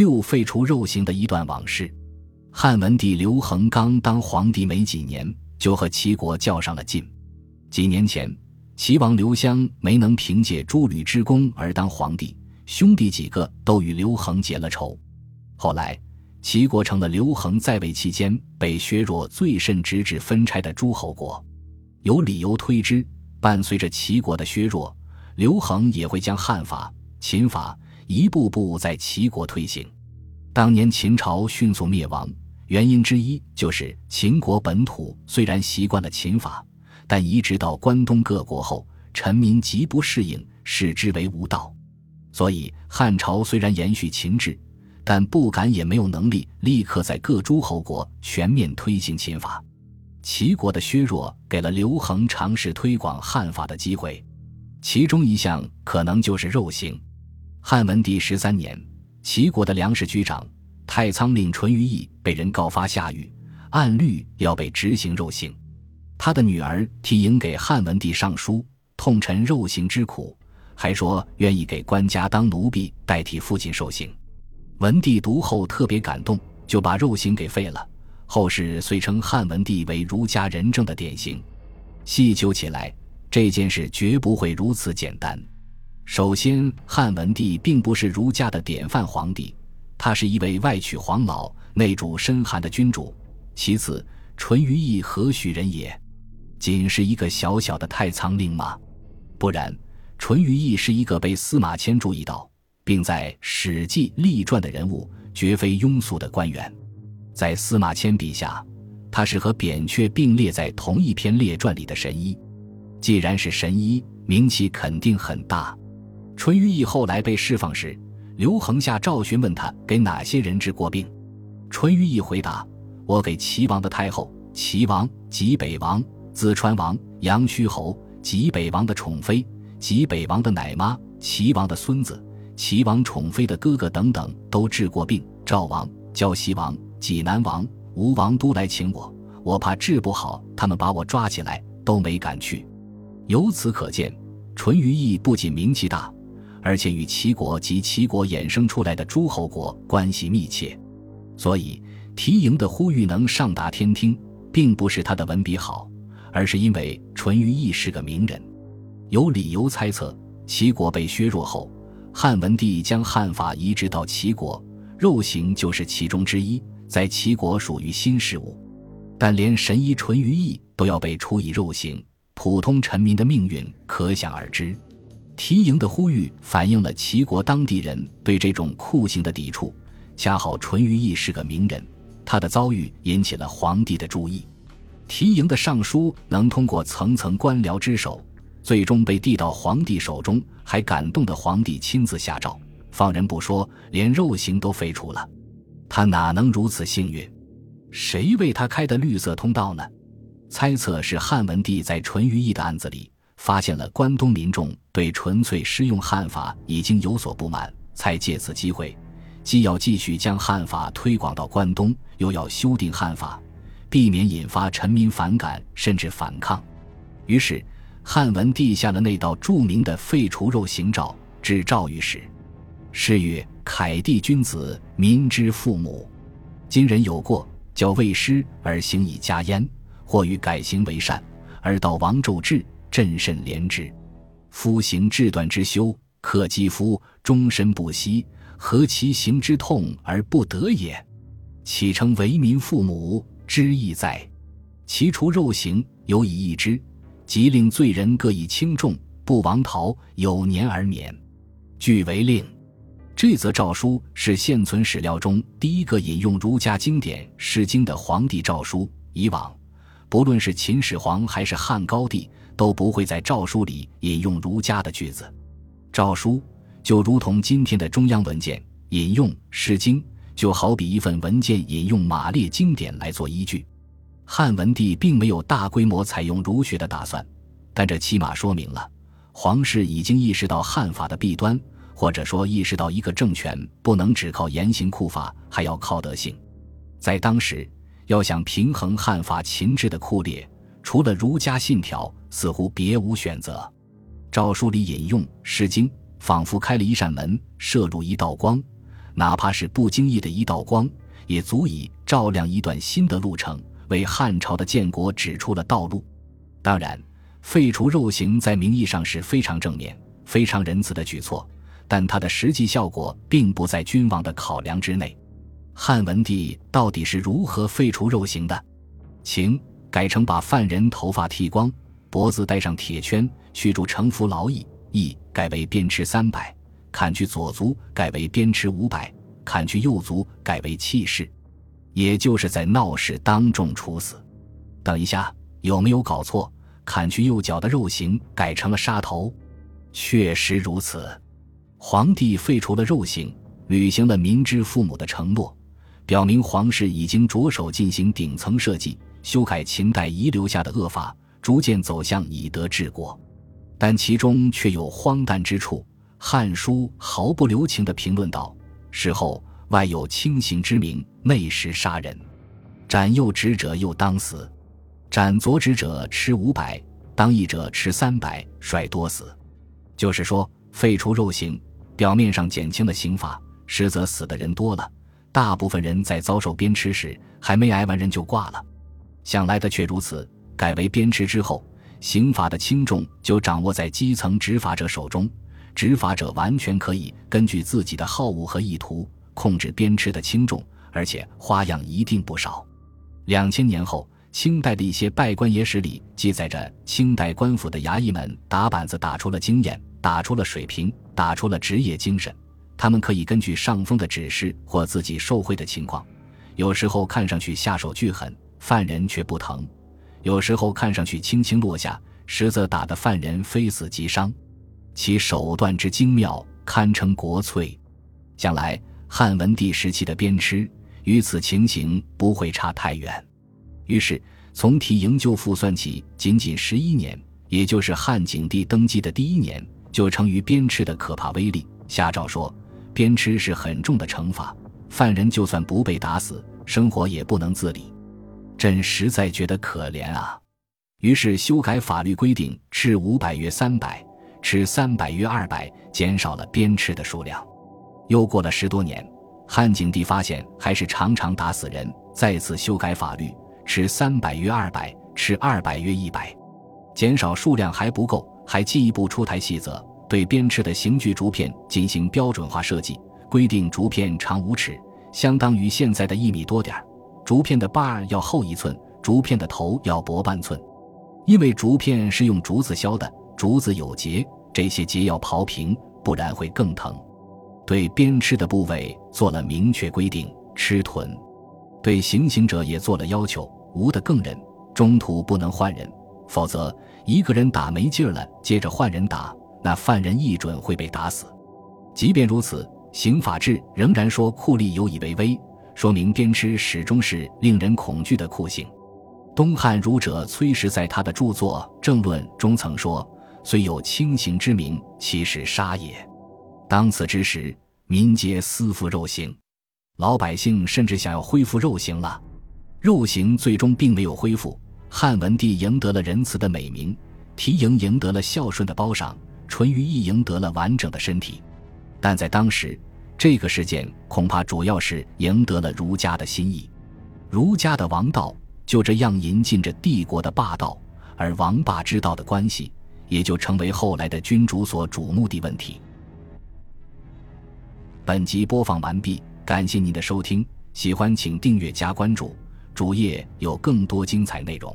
六废除肉刑的一段往事。汉文帝刘恒刚当皇帝没几年，就和齐国较上了劲。几年前，齐王刘襄没能凭借诸吕之功而当皇帝，兄弟几个都与刘恒结了仇。后来，齐国成了刘恒在位期间被削弱最甚，直至分拆的诸侯国。有理由推知，伴随着齐国的削弱，刘恒也会将汉法、秦法一步步在齐国推行。当年秦朝迅速灭亡，原因之一就是秦国本土虽然习惯了秦法，但移植到关东各国后，臣民极不适应，视之为无道。所以汉朝虽然延续秦制，但不敢也没有能力立刻在各诸侯国全面推行秦法。齐国的削弱给了刘恒尝试推广汉法的机会，其中一项可能就是肉刑。汉文帝十三年。齐国的粮食局长太仓令淳于意被人告发下狱，按律要被执行肉刑。他的女儿提营给汉文帝上书，痛陈肉刑之苦，还说愿意给官家当奴婢代替父亲受刑。文帝读后特别感动，就把肉刑给废了。后世遂称汉文帝为儒家仁政的典型。细究起来，这件事绝不会如此简单。首先，汉文帝并不是儒家的典范皇帝，他是一位外娶黄老、内主深寒的君主。其次，淳于意何许人也？仅是一个小小的太仓令吗？不然，淳于意是一个被司马迁注意到，并在《史记》立传的人物，绝非庸俗的官员。在司马迁笔下，他是和扁鹊并列在同一篇列传里的神医。既然是神医，名气肯定很大。淳于意后来被释放时，刘恒下诏询问他给哪些人治过病。淳于意回答：“我给齐王的太后，齐王、济北王、淄川王、阳虚侯、济北王的宠妃、济北王的奶妈、齐王的孙子、齐王宠妃的哥哥等等都治过病。赵王、胶西王、济南王、吴王都来请我，我怕治不好，他们把我抓起来，都没敢去。由此可见，淳于意不仅名气大。”而且与齐国及齐国衍生出来的诸侯国关系密切，所以提营的呼吁能上达天听，并不是他的文笔好，而是因为淳于意是个名人。有理由猜测，齐国被削弱后，汉文帝将汉法移植到齐国，肉刑就是其中之一，在齐国属于新事物。但连神医淳于意都要被处以肉刑，普通臣民的命运可想而知。提营的呼吁反映了齐国当地人对这种酷刑的抵触。恰好淳于意是个名人，他的遭遇引起了皇帝的注意。提营的上书能通过层层官僚之手，最终被递到皇帝手中，还感动的皇帝亲自下诏放人不说，连肉刑都废除了。他哪能如此幸运？谁为他开的绿色通道呢？猜测是汉文帝在淳于意的案子里。发现了关东民众对纯粹施用汉法已经有所不满，才借此机会，既要继续将汉法推广到关东，又要修订汉法，避免引发臣民反感甚至反抗。于是，汉文帝下了那道著名的废除肉刑诏，至诏谕时，是曰：“凯帝君子，民之父母。今人有过，教未师而行以加焉，或欲改行为善，而道王纣治。”朕甚怜之，夫行志断之修，克肌肤，终身不息，何其行之痛而不得也？岂称为民父母之意哉？其除肉刑，有以易之，即令罪人各以轻重，不亡逃，有年而免。据为令。这则诏书是现存史料中第一个引用儒家经典《诗经》的皇帝诏书。以往，不论是秦始皇还是汉高帝。都不会在诏书里引用儒家的句子，诏书就如同今天的中央文件引用《诗经》，就好比一份文件引用马列经典来做依据。汉文帝并没有大规模采用儒学的打算，但这起码说明了皇室已经意识到汉法的弊端，或者说意识到一个政权不能只靠严刑酷法，还要靠德性。在当时，要想平衡汉法秦制的酷烈。除了儒家信条，似乎别无选择。诏书里引用《诗经》，仿佛开了一扇门，射入一道光，哪怕是不经意的一道光，也足以照亮一段新的路程，为汉朝的建国指出了道路。当然，废除肉刑在名义上是非常正面、非常仁慈的举措，但它的实际效果并不在君王的考量之内。汉文帝到底是如何废除肉刑的？秦改成把犯人头发剃光，脖子戴上铁圈，驱逐城服劳役；役改为鞭笞三百，砍去左足改为鞭笞五百，砍去右足改为弃市，也就是在闹市当众处死。等一下。有没有搞错？砍去右脚的肉刑改成了杀头，确实如此。皇帝废除了肉刑，履行了民之父母的承诺，表明皇室已经着手进行顶层设计，修改秦代遗留下的恶法，逐渐走向以德治国。但其中却有荒诞之处，《汉书》毫不留情地评论道：“事后外有轻刑之名，内实杀人，斩右直者又当死。”斩左指者吃五百，当义者吃三百，率多死。就是说，废除肉刑，表面上减轻了刑罚，实则死的人多了。大部分人在遭受鞭笞时，还没挨完人就挂了。想来的却如此。改为鞭笞之后，刑罚的轻重就掌握在基层执法者手中。执法者完全可以根据自己的好恶和意图控制鞭笞的轻重，而且花样一定不少。两千年后。清代的一些拜官野史里记载着，清代官府的衙役们打板子打出了经验，打出了水平，打出了职业精神。他们可以根据上峰的指示或自己受贿的情况，有时候看上去下手巨狠，犯人却不疼；有时候看上去轻轻落下，实则打得犯人非死即伤。其手段之精妙，堪称国粹。想来汉文帝时期的鞭笞与此情形不会差太远。于是，从提营救父算起，仅仅十一年，也就是汉景帝登基的第一年，就成于鞭笞的可怕威力。下诏说，鞭笞是很重的惩罚，犯人就算不被打死，生活也不能自理。朕实在觉得可怜啊！于是修改法律规定，吃五百约三百，吃三百约二百，减少了鞭笞的数量。又过了十多年，汉景帝发现还是常常打死人，再次修改法律。吃三百约二百，吃二百约一百，减少数量还不够，还进一步出台细则，对鞭笞的刑具竹片进行标准化设计，规定竹片长五尺，相当于现在的一米多点儿；竹片的把要厚一寸，竹片的头要薄半寸。因为竹片是用竹子削的，竹子有节，这些节要刨平，不然会更疼。对鞭笞的部位做了明确规定，吃臀。对行刑者也做了要求。无的更人，中途不能换人，否则一个人打没劲儿了，接着换人打，那犯人一准会被打死。即便如此，刑法志仍然说酷吏有以为威，说明鞭笞始终是令人恐惧的酷刑。东汉儒者崔实在他的著作《政论》中曾说：“虽有轻刑之名，其实杀也。”当此之时，民皆思复肉刑，老百姓甚至想要恢复肉刑了。肉刑最终并没有恢复，汉文帝赢得了仁慈的美名，提营赢得了孝顺的褒赏，淳于意赢得了完整的身体。但在当时，这个事件恐怕主要是赢得了儒家的心意。儒家的王道就这样引进着帝国的霸道，而王霸之道的关系也就成为后来的君主所瞩目的问题。本集播放完毕，感谢您的收听，喜欢请订阅加关注。主页有更多精彩内容。